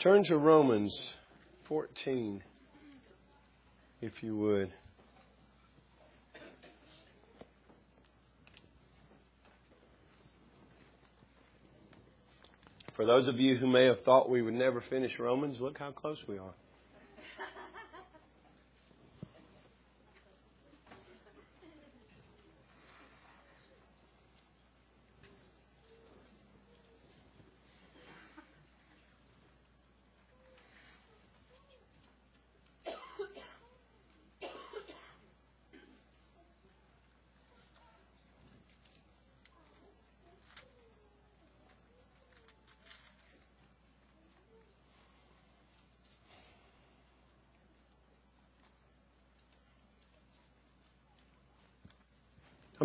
Turn to Romans 14, if you would. For those of you who may have thought we would never finish Romans, look how close we are.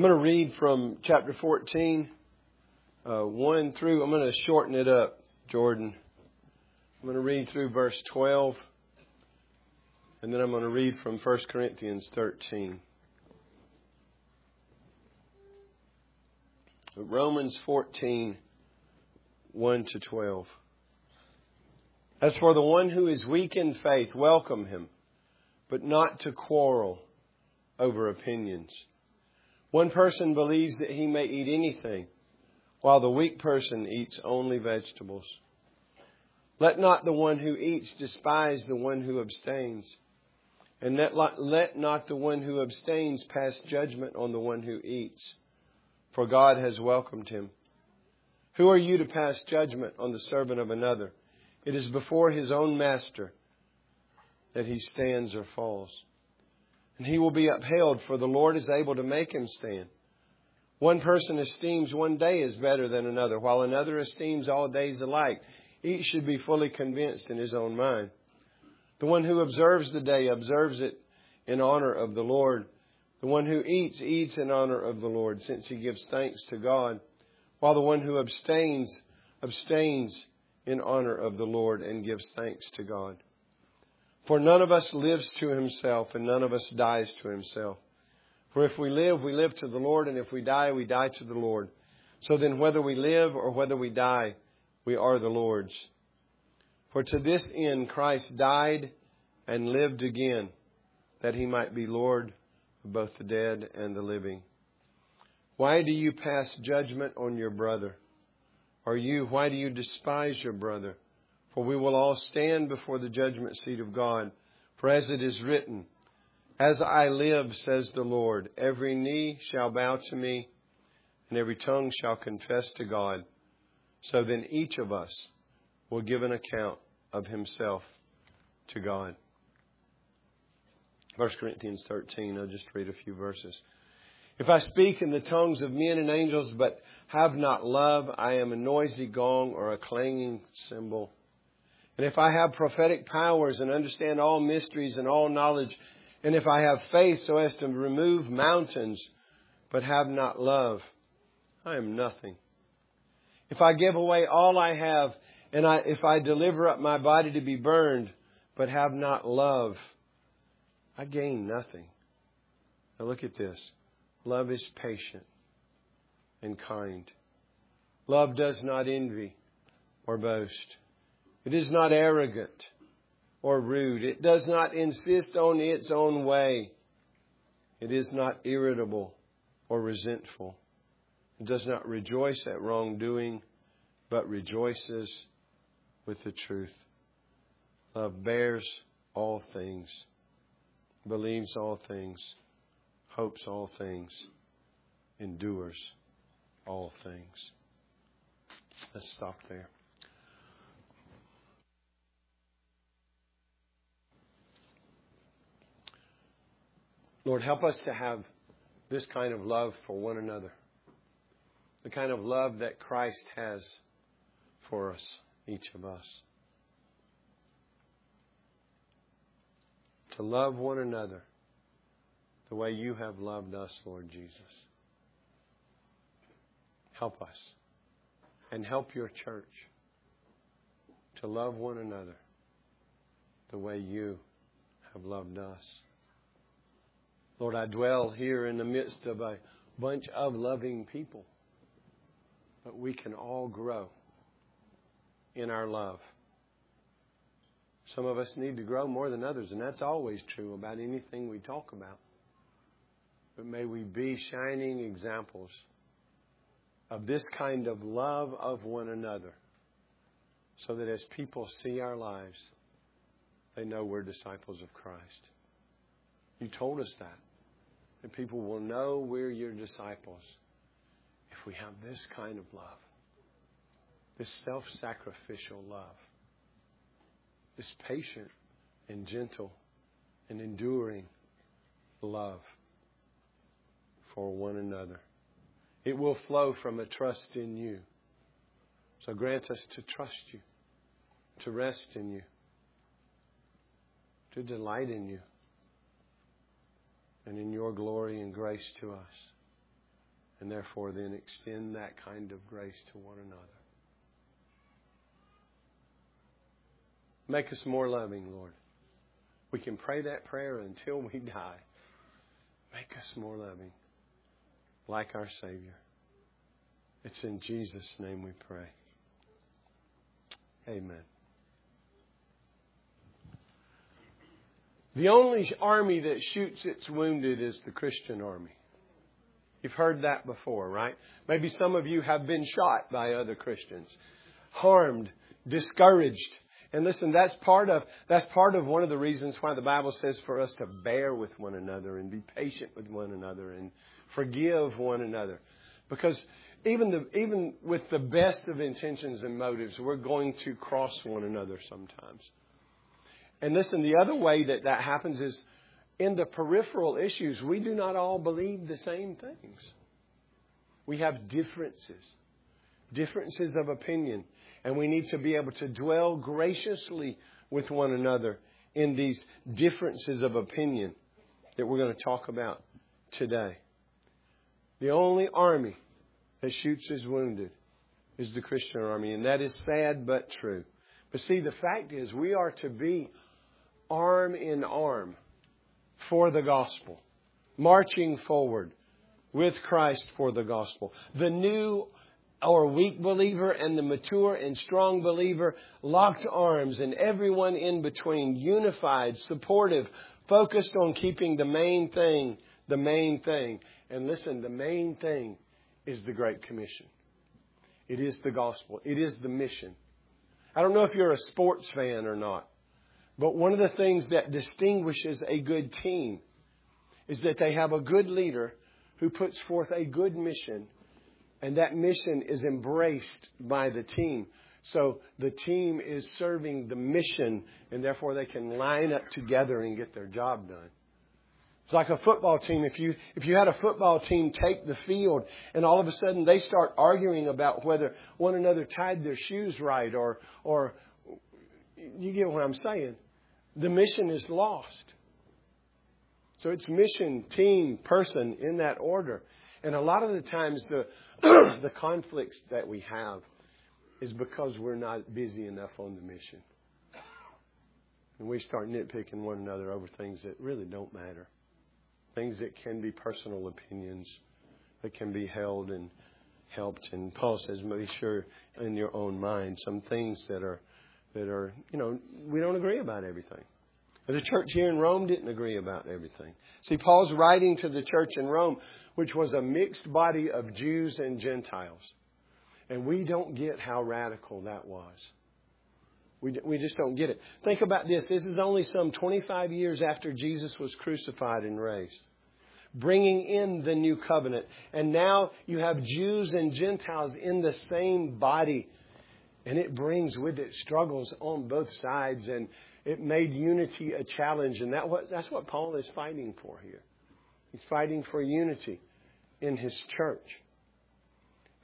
Going to read from chapter 14, uh, 1 through, I'm going to shorten it up, Jordan. I'm going to read through verse 12, and then I'm going to read from 1 Corinthians 13. Romans 14, 1 to 12. As for the one who is weak in faith, welcome him, but not to quarrel over opinions. One person believes that he may eat anything, while the weak person eats only vegetables. Let not the one who eats despise the one who abstains, and let, let not the one who abstains pass judgment on the one who eats, for God has welcomed him. Who are you to pass judgment on the servant of another? It is before his own master that he stands or falls and he will be upheld, for the Lord is able to make him stand. One person esteems one day as better than another, while another esteems all days alike. Each should be fully convinced in his own mind. The one who observes the day observes it in honor of the Lord. The one who eats, eats in honor of the Lord, since he gives thanks to God, while the one who abstains, abstains in honor of the Lord and gives thanks to God. For none of us lives to himself, and none of us dies to himself. For if we live, we live to the Lord, and if we die, we die to the Lord. So then, whether we live or whether we die, we are the Lord's. For to this end Christ died and lived again, that he might be Lord of both the dead and the living. Why do you pass judgment on your brother? Or you, why do you despise your brother? For we will all stand before the judgment seat of God. For as it is written, As I live, says the Lord, every knee shall bow to me, and every tongue shall confess to God. So then each of us will give an account of himself to God. 1 Corinthians 13, I'll just read a few verses. If I speak in the tongues of men and angels, but have not love, I am a noisy gong or a clanging cymbal. And if I have prophetic powers and understand all mysteries and all knowledge, and if I have faith so as to remove mountains, but have not love, I am nothing. If I give away all I have, and I, if I deliver up my body to be burned, but have not love, I gain nothing. Now look at this. Love is patient and kind. Love does not envy or boast. It is not arrogant or rude. It does not insist on its own way. It is not irritable or resentful. It does not rejoice at wrongdoing, but rejoices with the truth. Love bears all things, believes all things, hopes all things, endures all things. Let's stop there. Lord, help us to have this kind of love for one another. The kind of love that Christ has for us, each of us. To love one another the way you have loved us, Lord Jesus. Help us and help your church to love one another the way you have loved us. Lord, I dwell here in the midst of a bunch of loving people. But we can all grow in our love Some of us need to grow more than others, and that's always true about anything we talk about. But may we be shining examples of this kind of love of one another so that as people see our lives, they know we're disciples of Christ. You told us that. And people will know we're your disciples if we have this kind of love, this self sacrificial love, this patient and gentle and enduring love for one another. It will flow from a trust in you. So grant us to trust you, to rest in you, to delight in you, and in your glory and grace to us. And therefore, then extend that kind of grace to one another. Make us more loving, Lord. We can pray that prayer until we die. Make us more loving like our Savior. It's in Jesus' name we pray. Amen. The only army that shoots its wounded is the Christian army. You've heard that before, right? Maybe some of you have been shot by other Christians, harmed, discouraged. And listen, that's part of that's part of one of the reasons why the Bible says for us to bear with one another and be patient with one another and forgive one another. Because even the, even with the best of intentions and motives, we're going to cross one another sometimes. And listen, the other way that that happens is in the peripheral issues, we do not all believe the same things. We have differences, differences of opinion, and we need to be able to dwell graciously with one another in these differences of opinion that we're going to talk about today. The only army that shoots his wounded is the Christian army, and that is sad but true. But see, the fact is, we are to be arm in arm for the gospel, marching forward with Christ for the gospel. The new or weak believer and the mature and strong believer locked arms, and everyone in between, unified, supportive, focused on keeping the main thing the main thing. And listen, the main thing is the Great Commission. It is the gospel. It is the mission. I don't know if you're a sports fan or not, but one of the things that distinguishes a good team is that they have a good leader who puts forth a good mission, and that mission is embraced by the team. So the team is serving the mission, and therefore they can line up together and get their job done. It's like a football team. If you, if you had a football team take the field and all of a sudden they start arguing about whether one another tied their shoes right or, or you get what I'm saying, the mission is lost. So it's mission, team, person in that order. And a lot of the times the, the conflicts that we have is because we're not busy enough on the mission. And we start nitpicking one another over things that really don't matter things that can be personal opinions that can be held and helped. And Paul says, be sure in your own mind some things that are that are you know we don't agree about everything. The church here in Rome didn't agree about everything. See, Paul's writing to the church in Rome, which was a mixed body of Jews and Gentiles. And we don't get how radical that was. We, we just don't get it. Think about this. This is only some 25 years after Jesus was crucified and raised, bringing in the new covenant. And now you have Jews and Gentiles in the same body. And it brings with it struggles on both sides. And it made unity a challenge. And that was, that's what Paul is fighting for here. He's fighting for unity in his church.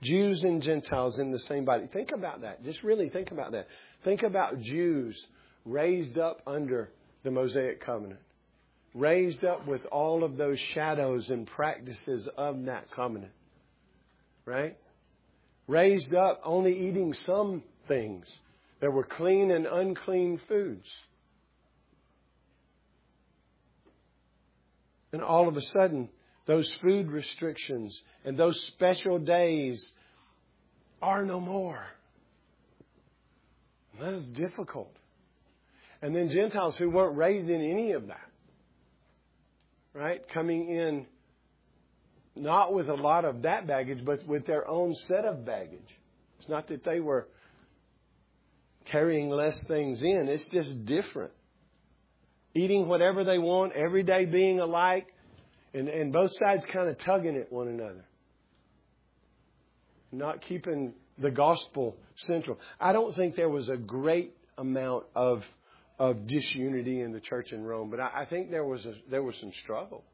Jews and Gentiles in the same body. Think about that. Just really think about that. Think about Jews raised up under the Mosaic covenant, raised up with all of those shadows and practices of that covenant, right? Raised up only eating some things that were clean and unclean foods. And all of a sudden, those food restrictions and those special days are no more. That is difficult. And then Gentiles who weren't raised in any of that. Right? Coming in not with a lot of that baggage, but with their own set of baggage. It's not that they were carrying less things in, it's just different. Eating whatever they want, every day being alike, and, and both sides kind of tugging at one another. Not keeping the gospel central. I don't think there was a great amount of of disunity in the church in Rome, but I, I think there was a, there was some struggle,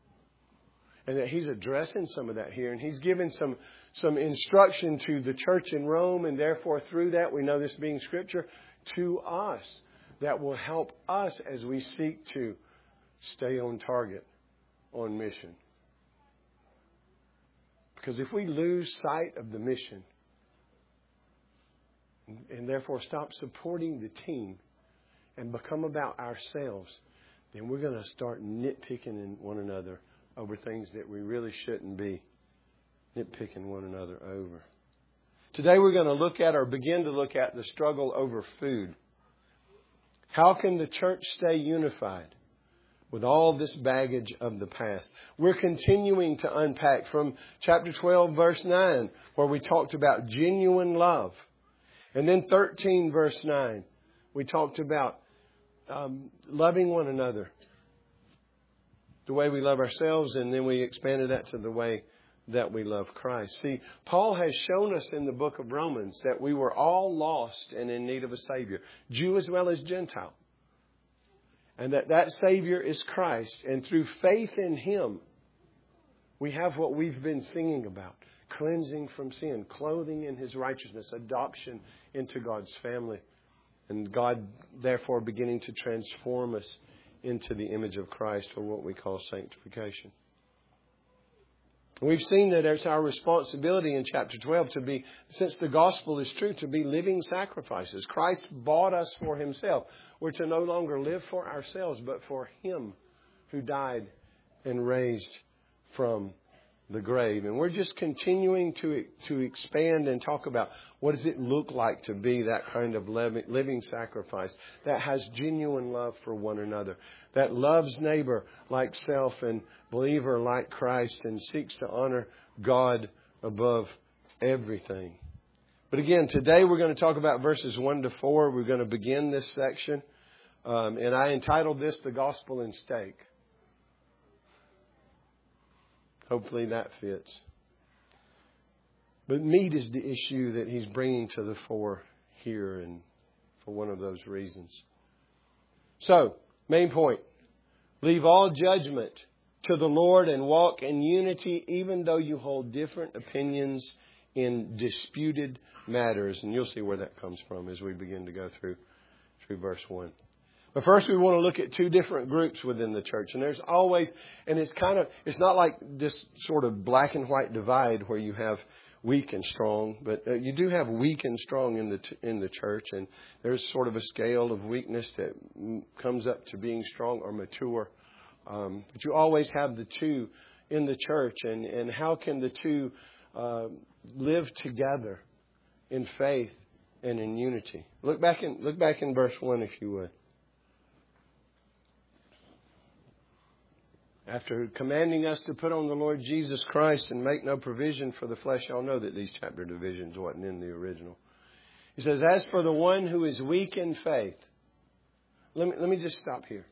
and that he's addressing some of that here, and he's giving some some instruction to the church in Rome, and therefore through that we know this being scripture to us that will help us as we seek to stay on target, on mission. Because if we lose sight of the mission and therefore stop supporting the team and become about ourselves, then we're going to start nitpicking in one another over things that we really shouldn't be nitpicking one another over. Today we're going to look at or begin to look at the struggle over food. How can the church stay unified? with all this baggage of the past. We're continuing to unpack from chapter 12, verse 9, where we talked about genuine love. And then 13, verse 9, we talked about um, loving one another the way we love ourselves, and then we expanded that to the way that we love Christ. See, Paul has shown us in the book of Romans that we were all lost and in need of a Savior, Jew as well as Gentile and that that Savior is Christ. And through faith in Him, we have what we've been singing about cleansing from sin, clothing in His righteousness, adoption into God's family, and God, therefore, beginning to transform us into the image of Christ, or what we call sanctification. We've seen that it's our responsibility in chapter 12 to be, since the gospel is true, to be living sacrifices. Christ bought us for himself. We're to no longer live for ourselves, but for him who died and raised from the grave. And we're just continuing to, to expand and talk about what does it look like to be that kind of living sacrifice that has genuine love for one another, that loves neighbor like self and believer like Christ and seeks to honor God above everything. But again, today we're going to talk about verses 1 to 4. We're going to begin this section. Um, and I entitled this The Gospel and Steak. Hopefully that fits. But meat is the issue that he's bringing to the fore here, and for one of those reasons. So, main point leave all judgment to the Lord and walk in unity, even though you hold different opinions in disputed matters. And you'll see where that comes from as we begin to go through, through verse 1. But first we want to look at two different groups within the church. And there's always, and it's kind of, it's not like this sort of black and white divide where you have weak and strong, but uh, you do have weak and strong in the, t- in the church. And there's sort of a scale of weakness that comes up to being strong or mature. Um, but you always have the two in the church. And, and how can the two uh, live together in faith and in unity? Look back in, look back in verse 1 if you would. After commanding us to put on the Lord Jesus Christ and make no provision for the flesh, y'all know that these chapter divisions wasn't in the original. He says, As for the one who is weak in faith, let me, let me just stop here.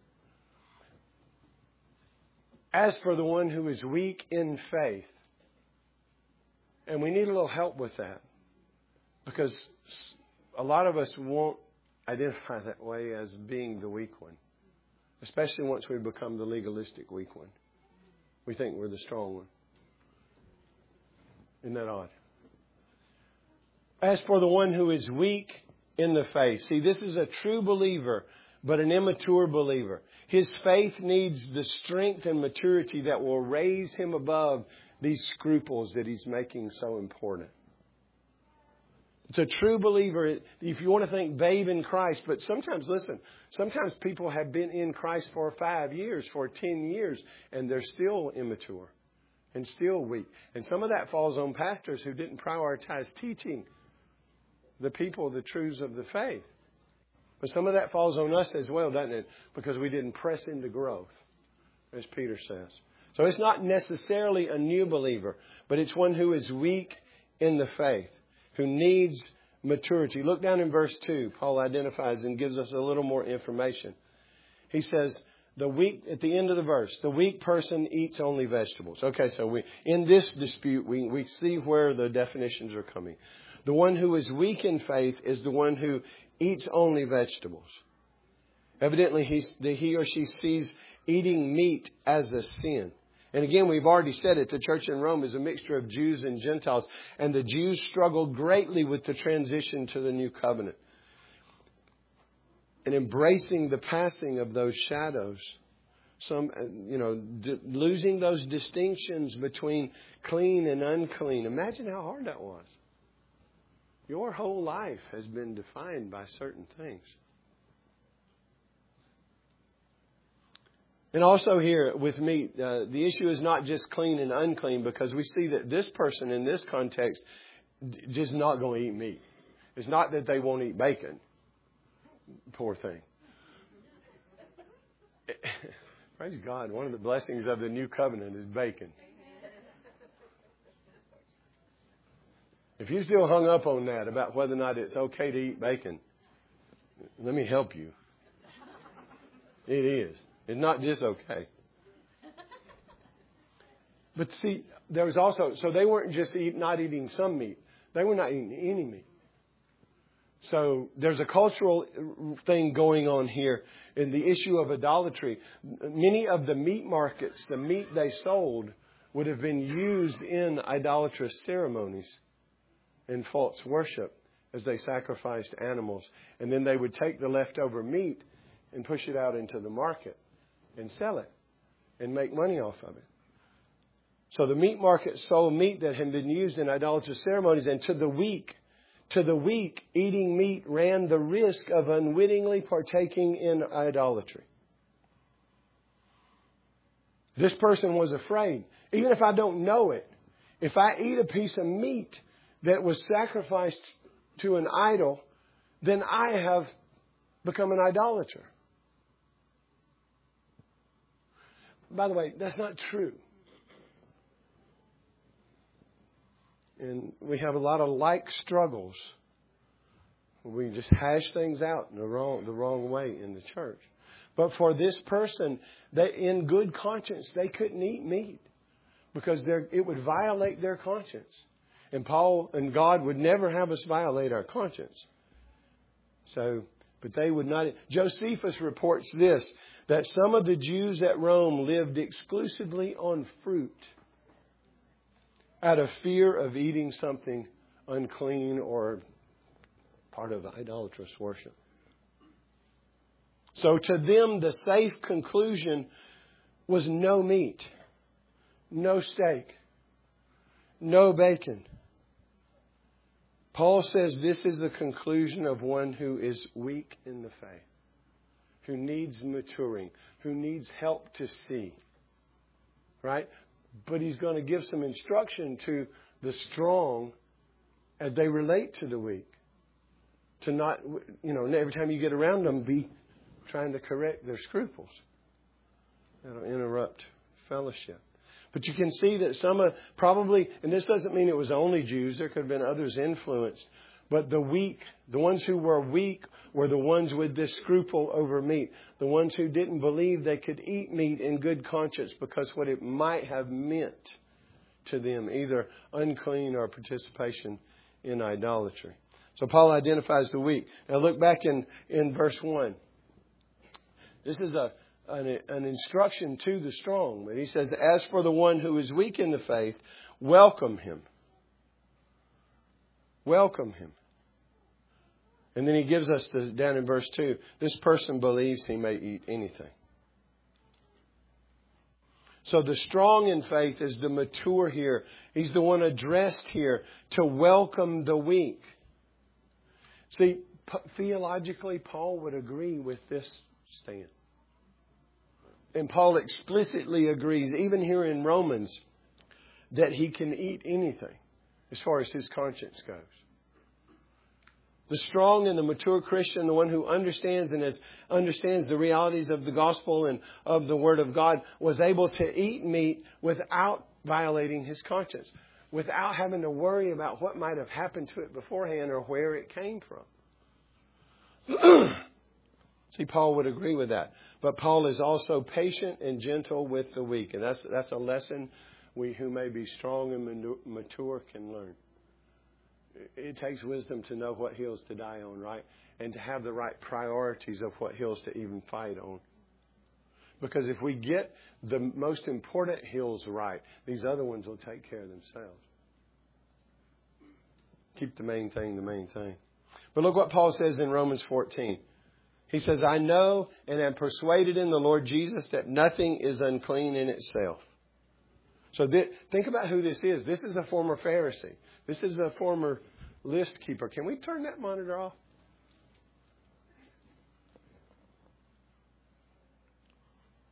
As for the one who is weak in faith, and we need a little help with that because a lot of us won't identify that way as being the weak one especially once we become the legalistic weak one. We think we're the strong one. Isn't that odd? As for the one who is weak in the faith, see, this is a true believer, but an immature believer. His faith needs the strength and maturity that will raise him above these scruples that he's making so important. It's a true believer. If you want to think babe in Christ, but sometimes, listen, sometimes people have been in Christ for five years, for 10 years, and they're still immature and still weak. And some of that falls on pastors who didn't prioritize teaching the people the truths of the faith. But some of that falls on us as well, doesn't it? Because we didn't press into growth, as Peter says. So it's not necessarily a new believer, but it's one who is weak in the faith, who needs maturity. Look down in verse 2. Paul identifies and gives us a little more information. He says, the weak, at the end of the verse, the weak person eats only vegetables. Okay, so we, in this dispute, we, we see where the definitions are coming. The one who is weak in faith is the one who eats only vegetables. Evidently, the he or she sees eating meat as a sin. And again, we've already said it, the church in Rome is a mixture of Jews and Gentiles, and the Jews struggled greatly with the transition to the new covenant. And embracing the passing of those shadows, some, you know, d- losing those distinctions between clean and unclean. Imagine how hard that was. Your whole life has been defined by certain things. And also here with meat, uh, the issue is not just clean and unclean because we see that this person in this context just not going to eat meat. It's not that they won't eat bacon. Poor thing. Praise God. One of the blessings of the new covenant is bacon. If you're still hung up on that about whether or not it's okay to eat bacon, let me help you. It is. It's not just okay. But see, there was also, so they weren't just eat, not eating some meat. They were not eating any meat. So there's a cultural thing going on here in the issue of idolatry. Many of the meat markets, the meat they sold, would have been used in idolatrous ceremonies and false worship as they sacrificed animals. And then they would take the leftover meat and push it out into the market and sell it and make money off of it. So the meat market sold meat that had been used in idolatrous ceremonies, and to the weak, to the weak, eating meat ran the risk of unwittingly partaking in idolatry. This person was afraid. Even if I don't know it, if I eat a piece of meat that was sacrificed to an idol, then I have become an idolater. By the way, that's not true. And we have a lot of like struggles. We just hash things out in the wrong, the wrong way in the church. But for this person, they, in good conscience, they couldn't eat meat because it would violate their conscience. And Paul and God would never have us violate our conscience. So, but they would not. Josephus reports this that some of the Jews at Rome lived exclusively on fruit out of fear of eating something unclean or part of idolatrous worship. So to them, the safe conclusion was no meat, no steak, no bacon. Paul says this is a conclusion of one who is weak in the faith who needs maturing, who needs help to see. Right? But he's going to give some instruction to the strong as they relate to the weak. To not, you know, every time you get around them, be trying to correct their scruples. That'll interrupt fellowship. But you can see that some of, probably, and this doesn't mean it was only Jews, there could have been others influenced, but the weak, the ones who were weak were the ones with this scruple over meat. The ones who didn't believe they could eat meat in good conscience because what it might have meant to them, either unclean or participation in idolatry. So Paul identifies the weak. Now look back in, in verse 1. This is a, an, an instruction to the strong. But he says, As for the one who is weak in the faith, welcome him. Welcome him. And then he gives us the, down in verse 2 this person believes he may eat anything. So the strong in faith is the mature here. He's the one addressed here to welcome the weak. See, theologically, Paul would agree with this stand. And Paul explicitly agrees, even here in Romans, that he can eat anything as far as his conscience goes. The strong and the mature Christian, the one who understands and has, understands the realities of the gospel and of the Word of God, was able to eat meat without violating his conscience, without having to worry about what might have happened to it beforehand or where it came from. See, Paul would agree with that. But Paul is also patient and gentle with the weak. And that's, that's a lesson we who may be strong and mature can learn. It takes wisdom to know what hills to die on, right? And to have the right priorities of what hills to even fight on. Because if we get the most important hills right, these other ones will take care of themselves. Keep the main thing the main thing. But look what Paul says in Romans 14. He says, I know and am persuaded in the Lord Jesus that nothing is unclean in itself. So th- think about who this is. This is a former Pharisee. This is a former list keeper. Can we turn that monitor off?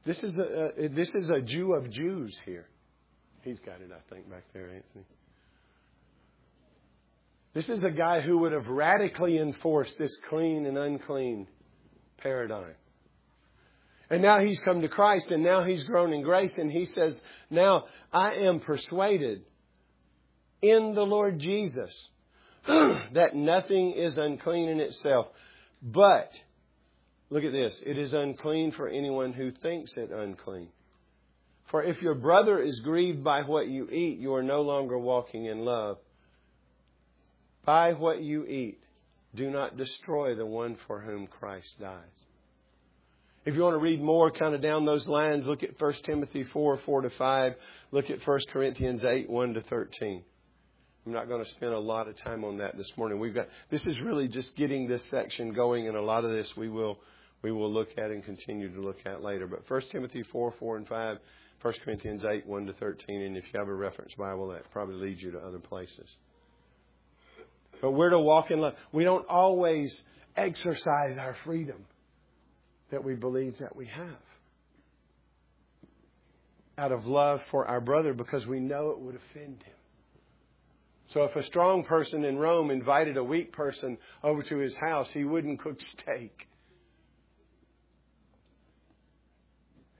This is a, this is a Jew of Jews here. He's got it, I think, back there, Anthony. This is a guy who would have radically enforced this clean and unclean paradigm. And now he's come to Christ and now he's grown in grace and he says, Now I am persuaded in the Lord Jesus that nothing is unclean in itself, but Look at this. It is unclean for anyone who thinks it unclean. For if your brother is grieved by what you eat, you are no longer walking in love. By what you eat, do not destroy the one for whom Christ dies. If you want to read more kind of down those lines, look at 1 Timothy 4, 4 to 5. Look at 1 Corinthians 8, 1 to 13. I'm not going to spend a lot of time on that this morning. We've got, this is really just getting this section going, and a lot of this we will we will look at and continue to look at later. But 1 Timothy 4, 4 and 5, 1 Corinthians 8, 1 to 13, and if you have a reference Bible, that probably leads you to other places. But we're to walk in love. We don't always exercise our freedom that we believe that we have out of love for our brother because we know it would offend him. So if a strong person in Rome invited a weak person over to his house, he wouldn't cook steak.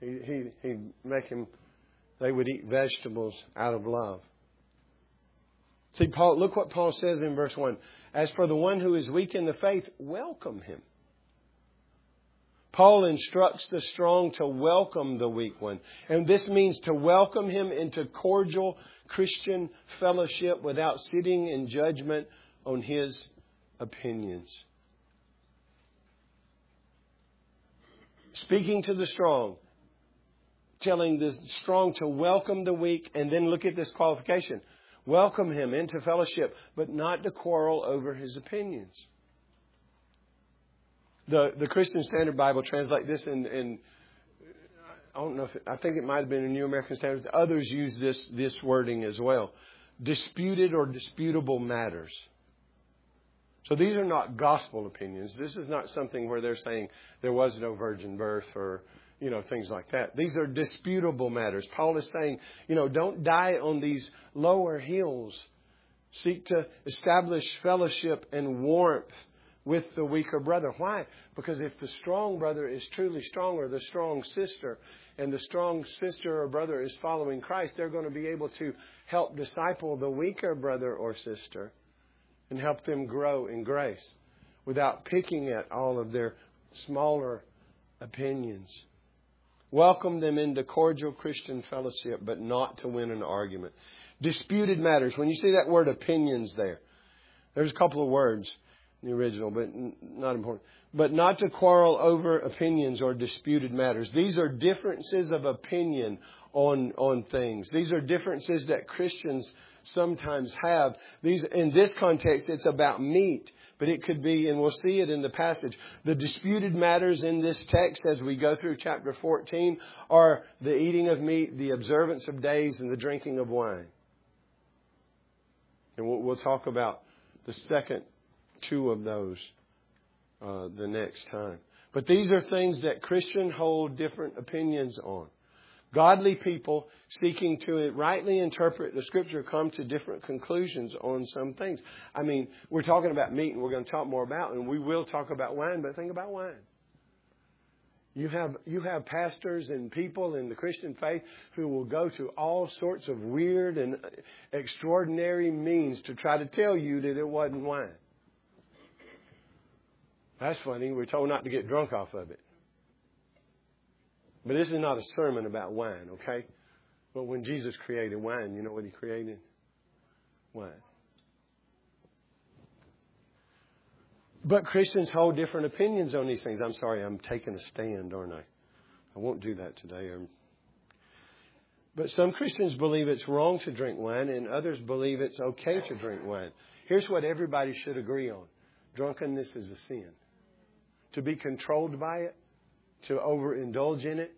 He, he, he'd make him, they would eat vegetables out of love. See, Paul, look what Paul says in verse 1. As for the one who is weak in the faith, welcome him. Paul instructs the strong to welcome the weak one. And this means to welcome him into cordial Christian fellowship without sitting in judgment on his opinions. Speaking to the strong, telling the strong to welcome the weak, and then look at this qualification. Welcome him into fellowship, but not to quarrel over his opinions. The, the Christian Standard Bible translate this in, in I don't know if it, I think it might have been in New American Standards. Others use this, this wording as well. Disputed or disputable matters. So these are not gospel opinions. This is not something where they're saying there was no virgin birth or you know, things like that. These are disputable matters. Paul is saying, you know, don't die on these lower hills. Seek to establish fellowship and warmth with the weaker brother. Why? Because if the strong brother is truly strong, or the strong sister, and the strong sister or brother is following Christ, they're going to be able to help disciple the weaker brother or sister and help them grow in grace without picking at all of their smaller opinions. Welcome them into cordial Christian fellowship, but not to win an argument. Disputed matters. When you see that word opinions there, there's a couple of words the original, but not important. But not to quarrel over opinions or disputed matters. These are differences of opinion on, on things. These are differences that Christians sometimes have. These, in this context, it's about meat but it could be, and we'll see it in the passage, the disputed matters in this text as we go through chapter 14 are the eating of meat, the observance of days, and the drinking of wine. And we'll, we'll talk about the second two of those uh, the next time. But these are things that Christians hold different opinions on. Godly people seeking to rightly interpret the scripture come to different conclusions on some things. I mean, we're talking about meat and we're going to talk more about, and we will talk about wine, but think about wine. You have, you have pastors and people in the Christian faith who will go to all sorts of weird and extraordinary means to try to tell you that it wasn't wine. That's funny. We're told not to get drunk off of it. But this is not a sermon about wine, okay? But when Jesus created wine, you know what he created? Wine. But Christians hold different opinions on these things. I'm sorry, I'm taking a stand, aren't I? I won't do that today. But some Christians believe it's wrong to drink wine, and others believe it's okay to drink wine. Here's what everybody should agree on drunkenness is a sin. To be controlled by it, to overindulge in it,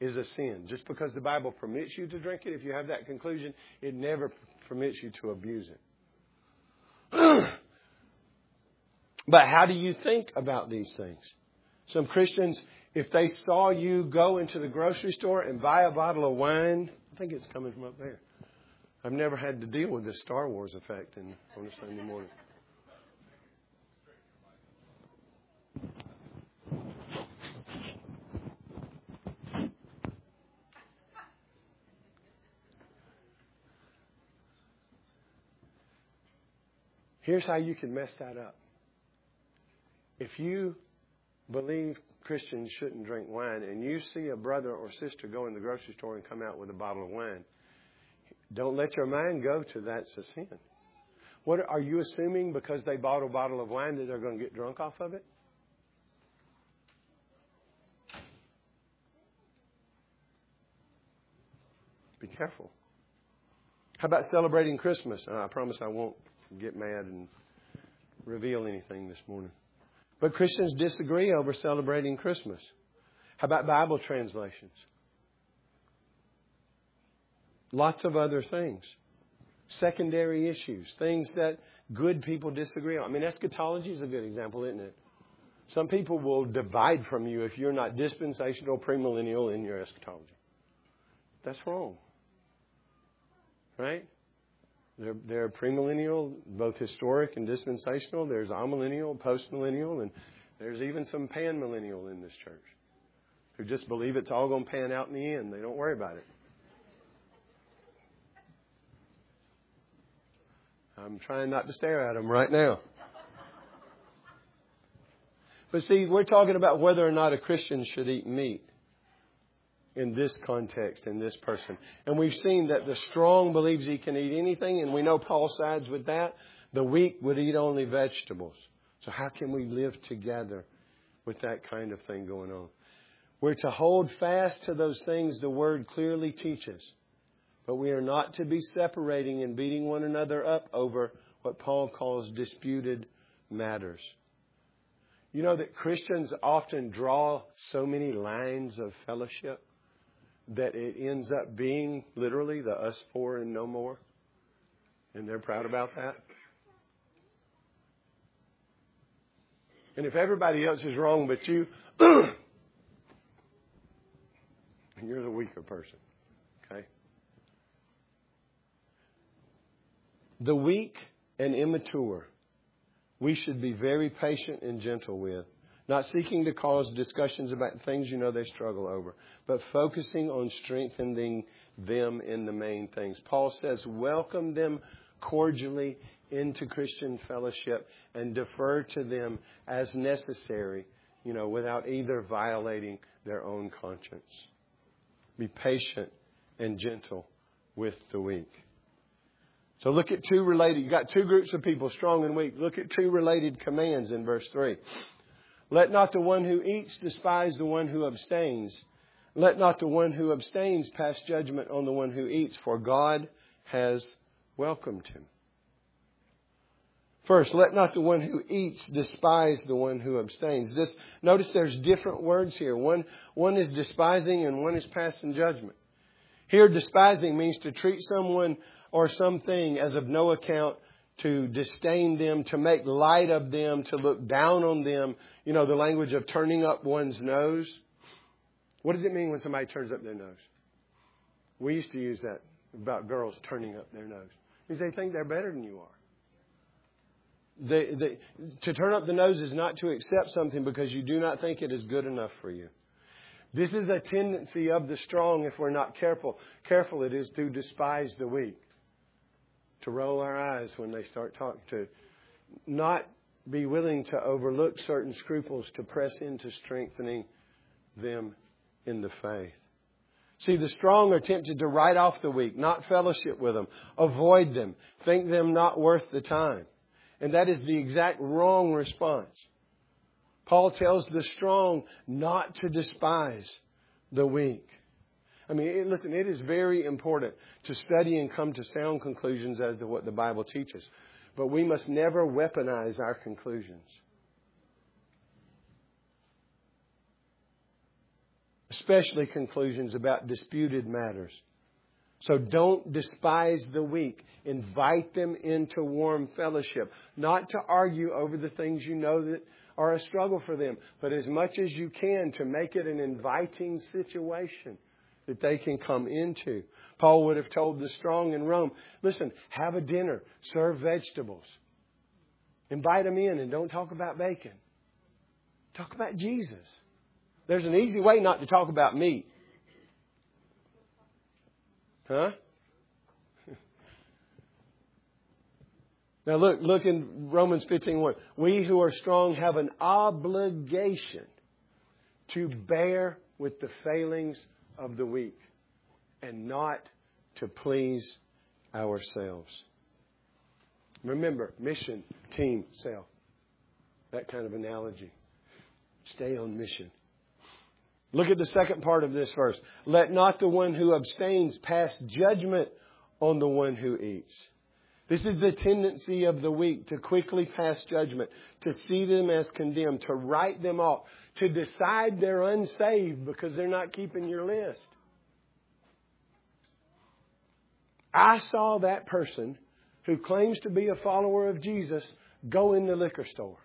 is a sin. Just because the Bible permits you to drink it, if you have that conclusion, it never permits you to abuse it. But how do you think about these things? Some Christians, if they saw you go into the grocery store and buy a bottle of wine, I think it's coming from up there. I've never had to deal with this Star Wars effect in, on a Sunday morning. Here's how you can mess that up. If you believe Christians shouldn't drink wine and you see a brother or sister go in the grocery store and come out with a bottle of wine, don't let your mind go to that's a sin. What are you assuming because they bought a bottle of wine that they're going to get drunk off of it? Be careful. How about celebrating Christmas? Uh, I promise I won't get mad and reveal anything this morning. But Christians disagree over celebrating Christmas. How about Bible translations? Lots of other things. Secondary issues, things that good people disagree on. I mean, eschatology is a good example, isn't it? Some people will divide from you if you're not dispensational, premillennial in your eschatology. That's wrong. Right? They're, they're premillennial, both historic and dispensational. There's amillennial, postmillennial, and there's even some panmillennial in this church who just believe it's all going to pan out in the end. They don't worry about it. I'm trying not to stare at them right now. But see, we're talking about whether or not a Christian should eat meat in this context, in this person. And we've seen that the strong believes he can eat anything, and we know Paul sides with that. The weak would eat only vegetables. So how can we live together with that kind of thing going on? We're to hold fast to those things the Word clearly teaches. But we are not to be separating and beating one another up over what Paul calls disputed matters. You know that Christians often draw so many lines of fellowship that it ends up being literally the us four and no more. And they're proud about that. And if everybody else is wrong but you, you're the weaker person. Okay? The weak and immature, we should be very patient and gentle with not seeking to cause discussions about things you know they struggle over, but focusing on strengthening them in the main things. Paul says, welcome them cordially into Christian fellowship and defer to them as necessary, you know, without either violating their own conscience. Be patient and gentle with the weak. So look at two related, you got two groups of people, strong and weak. Look at two related commands in verse 3. Let not the one who eats despise the one who abstains. Let not the one who abstains pass judgment on the one who eats, for God has welcomed him. First, let not the one who eats despise the one who abstains. This, notice there's different words here. One, one is despising and one is passing judgment. Here, despising means to treat someone or something as of no account to disdain them, to make light of them, to look down on them. You know, the language of turning up one's nose. What does it mean when somebody turns up their nose? We used to use that about girls turning up their nose because they think they're better than you are. They, they, to turn up the nose is not to accept something because you do not think it is good enough for you. This is a tendency of the strong if we're not careful. Careful it is to despise the weak, to roll our eyes when they start talking, to not be willing to overlook certain scruples, to press into strengthening them in the faith. See, the strong are tempted to write off the weak, not fellowship with them, avoid them, think them not worth the time. And that is the exact wrong response. Paul tells the strong not to despise the weak. I mean, listen, it is very important to study and come to sound conclusions as to what the Bible teaches. But we must never weaponize our conclusions. Especially conclusions about disputed matters. So don't despise the weak. Invite them into warm fellowship. Not to argue over the things you know that are a struggle for them, but as much as you can to make it an inviting situation that they can come into. Paul would have told the strong in Rome, listen, have a dinner, serve vegetables. Invite them in and don't talk about bacon. Talk about Jesus. There's an easy way not to talk about meat. Huh? Now look, look in Romans 15:1. We who are strong have an obligation to bear with the failings of the weak and not to please ourselves. Remember, mission, team, self. That kind of analogy. Stay on mission. Look at the second part of this verse. Let not the one who abstains pass judgment on the one who eats. This is the tendency of the weak to quickly pass judgment, to see them as condemned, to write them off, to decide they're unsaved because they're not keeping your list. I saw that person who claims to be a follower of Jesus go in the liquor store.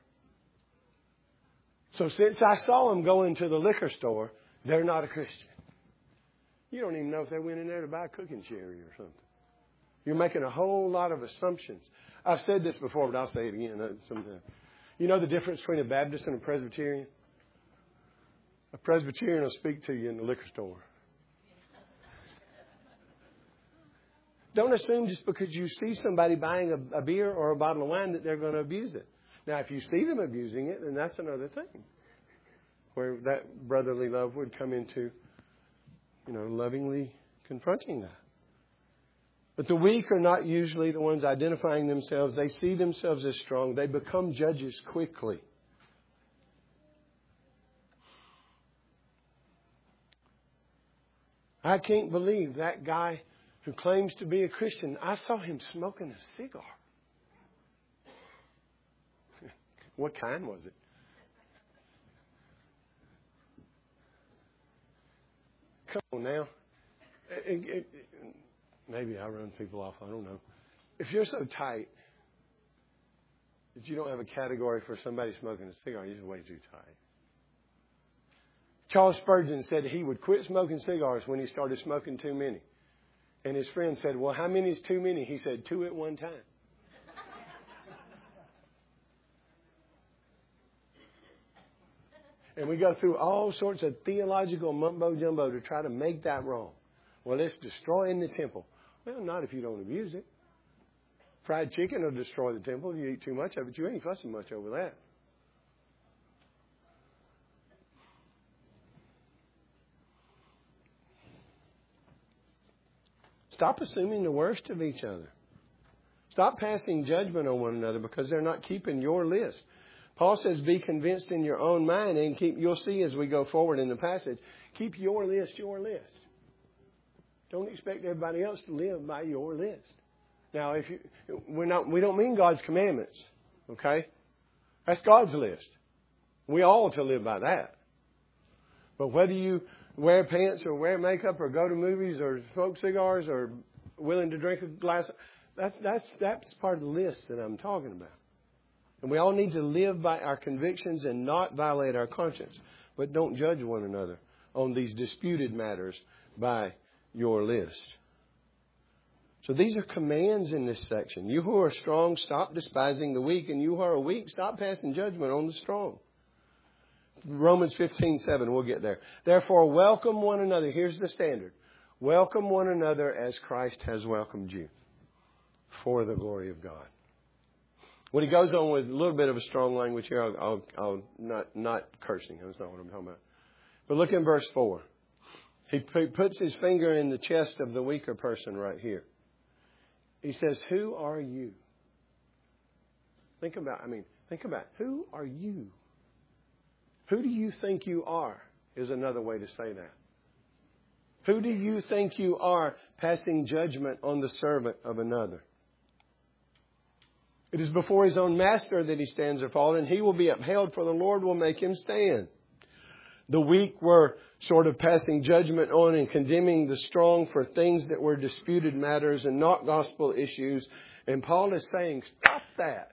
So since I saw him go into the liquor store, they're not a Christian. You don't even know if they went in there to buy a cooking sherry or something. You're making a whole lot of assumptions. I've said this before, but I'll say it again uh, sometime. You know the difference between a Baptist and a Presbyterian? A Presbyterian will speak to you in the liquor store. Don't assume just because you see somebody buying a, a beer or a bottle of wine that they're going to abuse it. Now, if you see them abusing it, then that's another thing where that brotherly love would come into, you know, lovingly confronting that. But the weak are not usually the ones identifying themselves. They see themselves as strong. They become judges quickly. I can't believe that guy who claims to be a Christian, I saw him smoking a cigar. what kind was it? Come on now. It, it, it, maybe I run people off. I don't know. If you're so tight that you don't have a category for somebody smoking a cigar, you're way too tight. Charles Spurgeon said he would quit smoking cigars when he started smoking too many. And his friend said, Well, how many is too many? He said, Two at one time. And we go through all sorts of theological mumbo jumbo to try to make that wrong. Well, it's destroying the temple. Well, not if you don't abuse it. Fried chicken will destroy the temple if you eat too much of it. You ain't fussing much over that. Stop assuming the worst of each other. Stop passing judgment on one another because they're not keeping your list. Paul says, be convinced in your own mind and keep, you'll see as we go forward in the passage, keep your list your list. Don't expect everybody else to live by your list. Now, if you, we're not, we don't mean God's commandments, okay? That's God's list. We all to live by that. But whether you wear pants or wear makeup or go to movies or smoke cigars or willing to drink a glass, that's, that's, that's part of the list that I'm talking about. And we all need to live by our convictions and not violate our conscience. But don't judge one another on these disputed matters by your list. So these are commands in this section. You who are strong, stop despising the weak, and you who are weak, stop passing judgment on the strong. Romans 15, 7, we'll get there. Therefore, welcome one another. Here's the standard. Welcome one another as Christ has welcomed you for the glory of God. When he goes on with a little bit of a strong language here, I'll, I'll, I'll not, not cursing. That's not what I'm talking about. But look in verse 4. He puts his finger in the chest of the weaker person right here. He says, Who are you? Think about, I mean, think about, who are you? Who do you think you are? Is another way to say that. Who do you think you are passing judgment on the servant of another? It is before his own master that he stands or falls, and he will be upheld, for the Lord will make him stand. The weak were sort of passing judgment on and condemning the strong for things that were disputed matters and not gospel issues. And Paul is saying, stop that.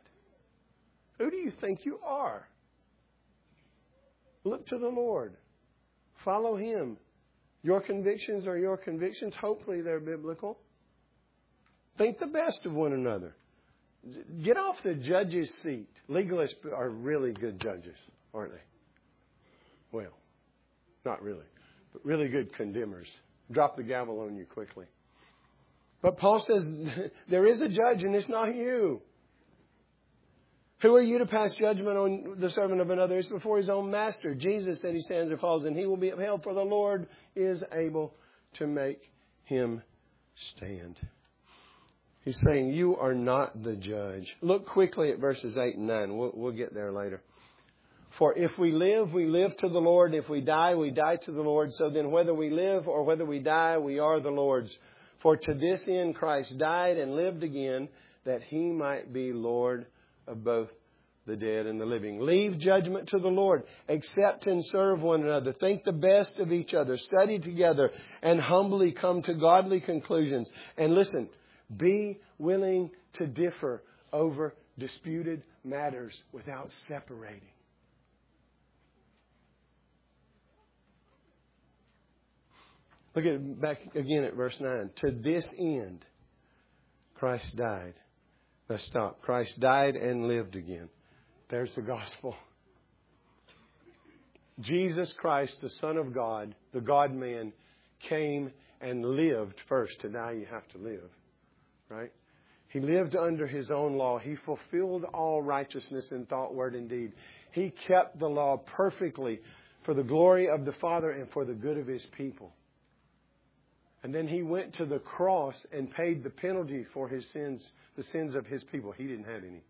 Who do you think you are? Look to the Lord. Follow Him. Your convictions are your convictions. Hopefully they're biblical. Think the best of one another. Get off the judge's seat. Legalists are really good judges, aren't they? Well, not really, but really good condemners. Drop the gavel on you quickly. But Paul says there is a judge, and it's not you. Who are you to pass judgment on the servant of another? It's before his own master. Jesus said he stands or falls, and he will be upheld, for the Lord is able to make him stand. He's saying, You are not the judge. Look quickly at verses 8 and 9. We'll, we'll get there later. For if we live, we live to the Lord. If we die, we die to the Lord. So then, whether we live or whether we die, we are the Lord's. For to this end Christ died and lived again, that he might be Lord of both the dead and the living. Leave judgment to the Lord. Accept and serve one another. Think the best of each other. Study together and humbly come to godly conclusions. And listen, be willing to differ over disputed matters without separating. Look at back again at verse 9. To this end, Christ died. Let's stop. Christ died and lived again. There's the gospel. Jesus Christ, the Son of God, the God man, came and lived first. To die, you have to live. Right? He lived under his own law. He fulfilled all righteousness in thought, word, and deed. He kept the law perfectly for the glory of the Father and for the good of his people. And then he went to the cross and paid the penalty for his sins, the sins of his people. He didn't have any.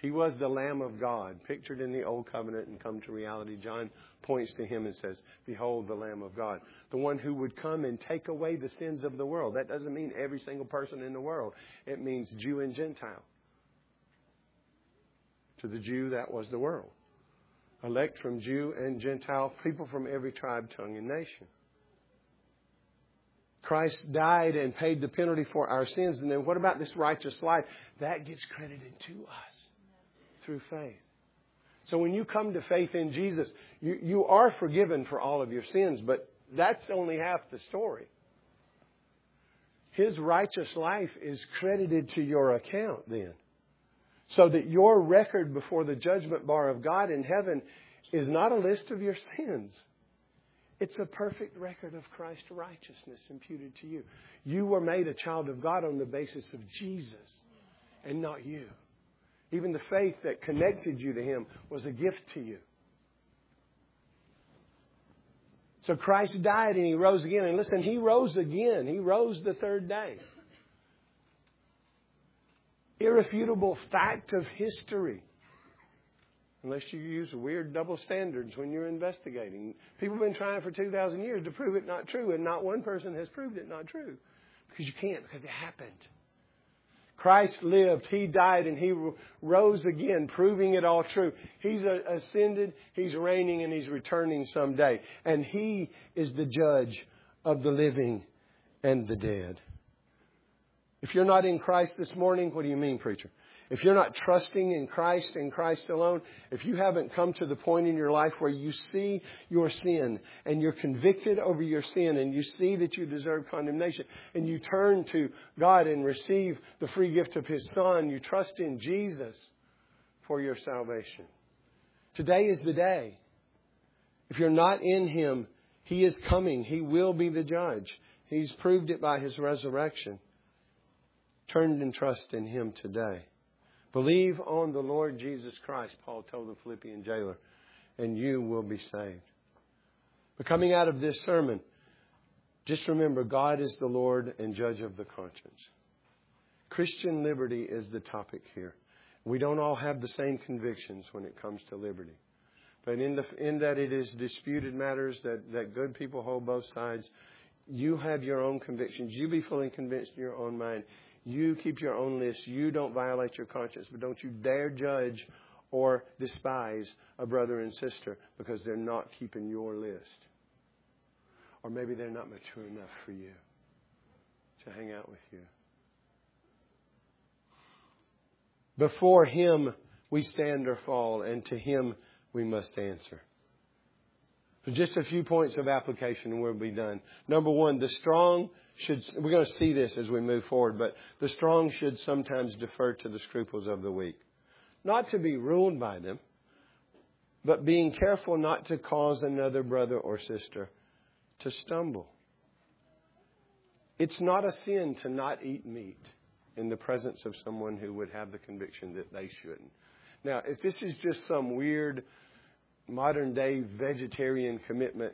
He was the Lamb of God, pictured in the Old Covenant and come to reality. John points to him and says, Behold the Lamb of God. The one who would come and take away the sins of the world. That doesn't mean every single person in the world, it means Jew and Gentile. To the Jew, that was the world. Elect from Jew and Gentile, people from every tribe, tongue, and nation. Christ died and paid the penalty for our sins. And then what about this righteous life? That gets credited to us through faith. So when you come to faith in Jesus, you, you are forgiven for all of your sins, but that's only half the story. His righteous life is credited to your account then. So that your record before the judgment bar of God in heaven is not a list of your sins. It's a perfect record of Christ's righteousness imputed to you. You were made a child of God on the basis of Jesus and not you. Even the faith that connected you to Him was a gift to you. So Christ died and He rose again. And listen, He rose again. He rose the third day. Irrefutable fact of history unless you use weird double standards when you're investigating. People have been trying for 2,000 years to prove it not true, and not one person has proved it not true. Because you can't, because it happened. Christ lived, He died, and He rose again, proving it all true. He's ascended, He's reigning, and He's returning someday. And He is the judge of the living and the dead. If you're not in Christ this morning, what do you mean, preacher? if you're not trusting in Christ and Christ alone, if you haven't come to the point in your life where you see your sin and you're convicted over your sin and you see that you deserve condemnation and you turn to God and receive the free gift of His Son, you trust in Jesus for your salvation. Today is the day. If you're not in Him, He is coming. He will be the judge. He's proved it by His resurrection. Turn and trust in Him today. Believe on the Lord Jesus Christ, Paul told the Philippian jailer, and you will be saved. But coming out of this sermon, just remember God is the Lord and judge of the conscience. Christian liberty is the topic here. We don't all have the same convictions when it comes to liberty. But in, the, in that it is disputed matters that, that good people hold both sides, you have your own convictions. You be fully convinced in your own mind. You keep your own list. You don't violate your conscience, but don't you dare judge or despise a brother and sister because they're not keeping your list. Or maybe they're not mature enough for you to hang out with you. Before Him we stand or fall, and to Him we must answer. So just a few points of application and we'll be done. Number one, the strong should, we're going to see this as we move forward, but the strong should sometimes defer to the scruples of the weak. Not to be ruled by them, but being careful not to cause another brother or sister to stumble. It's not a sin to not eat meat in the presence of someone who would have the conviction that they shouldn't. Now, if this is just some weird modern day vegetarian commitment,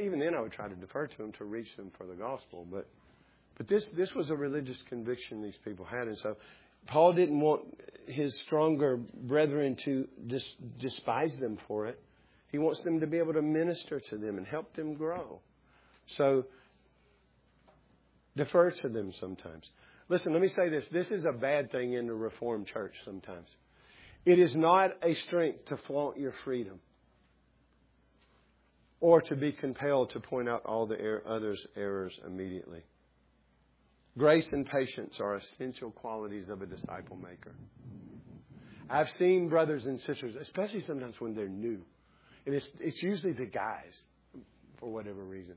even then I would try to defer to them to reach them for the gospel. But but this this was a religious conviction these people had, and so Paul didn't want his stronger brethren to dis, despise them for it. He wants them to be able to minister to them and help them grow. So defer to them sometimes. Listen, let me say this. This is a bad thing in the Reformed church sometimes. It is not a strength to flaunt your freedom or to be compelled to point out all the er- others' errors immediately. Grace and patience are essential qualities of a disciple maker. I've seen brothers and sisters, especially sometimes when they're new, and it's, it's usually the guys for whatever reason.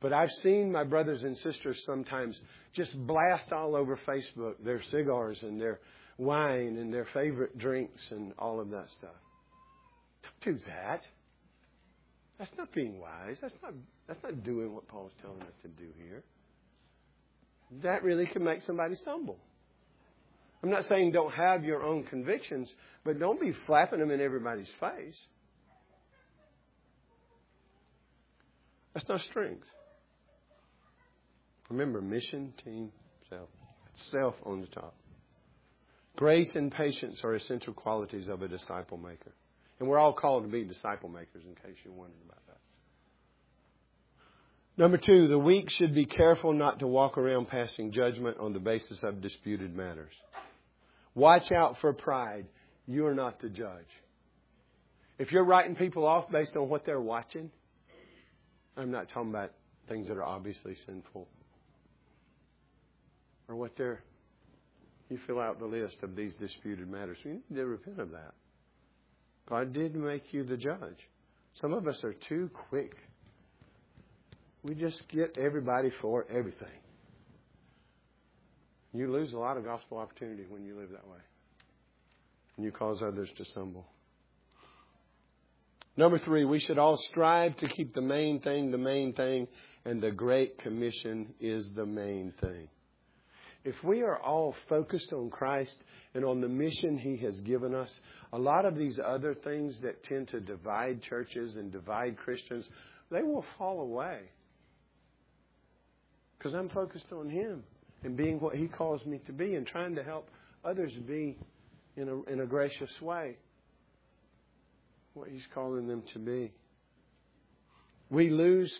But I've seen my brothers and sisters sometimes just blast all over Facebook their cigars and their wine and their favorite drinks and all of that stuff. Don't do that. That's not being wise. That's not that's not doing what Paul's telling us to do here. That really can make somebody stumble. I'm not saying don't have your own convictions, but don't be flapping them in everybody's face. That's not strength. Remember, mission, team, self. Self on the top. Grace and patience are essential qualities of a disciple maker. And we're all called to be disciple makers, in case you're wondering about that. Number two, the weak should be careful not to walk around passing judgment on the basis of disputed matters. Watch out for pride. You are not the judge. If you're writing people off based on what they're watching, I'm not talking about things that are obviously sinful or what they're you fill out the list of these disputed matters. You need to repent of that. God didn't make you the judge. Some of us are too quick. We just get everybody for everything. You lose a lot of gospel opportunity when you live that way. And you cause others to stumble. Number three, we should all strive to keep the main thing the main thing, and the Great Commission is the main thing. If we are all focused on Christ and on the mission He has given us, a lot of these other things that tend to divide churches and divide Christians, they will fall away. Because I'm focused on Him and being what He calls me to be and trying to help others be in a, in a gracious way what He's calling them to be. We lose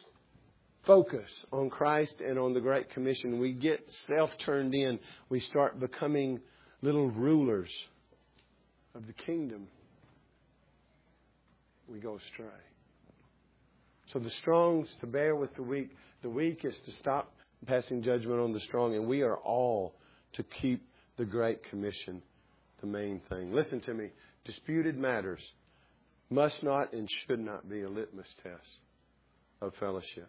focus on Christ and on the Great Commission, we get self turned in. We start becoming little rulers of the kingdom. We go astray. So the strong is to bear with the weak. The weak is to stop passing judgment on the strong. And we are all to keep the Great Commission the main thing. Listen to me. Disputed matters must not and should not be a litmus test of fellowship.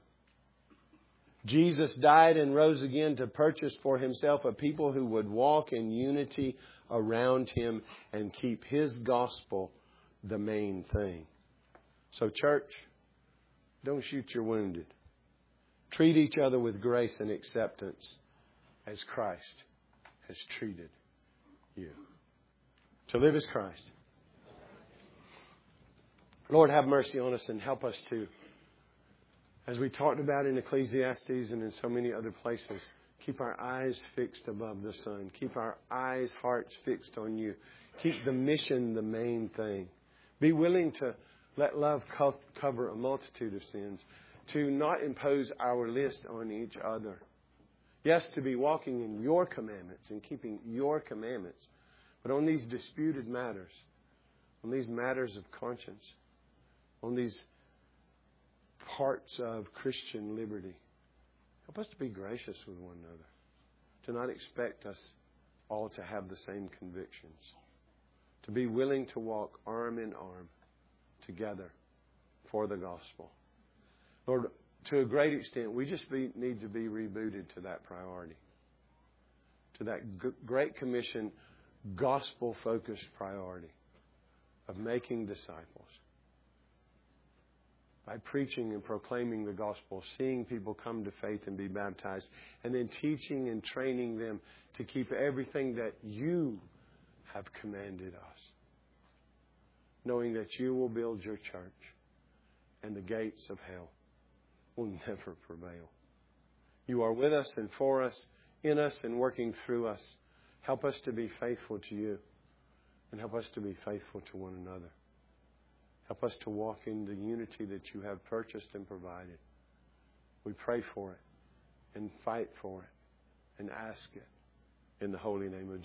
Jesus died and rose again to purchase for himself a people who would walk in unity around him and keep his gospel the main thing. So, church, don't shoot your wounded. Treat each other with grace and acceptance as Christ has treated you. To live as Christ. Lord, have mercy on us and help us to as we talked about in Ecclesiastes and in so many other places, keep our eyes fixed above the sun. Keep our eyes, hearts fixed on you. Keep the mission the main thing. Be willing to let love cover a multitude of sins, to not impose our list on each other. Yes, to be walking in your commandments and keeping your commandments, but on these disputed matters, on these matters of conscience, on these parts of Christian liberty. Help us to be gracious with one another, to not expect us all to have the same convictions, to be willing to walk arm in arm together for the gospel. Lord, to a great extent, we just be, need to be rebooted to that priority, to that g- Great Commission, gospel focused priority of making disciples by preaching and proclaiming the gospel, seeing people come to faith and be baptized, and then teaching and training them to keep everything that you have commanded us. Knowing that you will build your church and the gates of hell will never prevail. You are with us and for us, in us and working through us. Help us to be faithful to you and help us to be faithful to one another. Help us to walk in the unity that you have purchased and provided. We pray for it and fight for it and ask it in the holy name of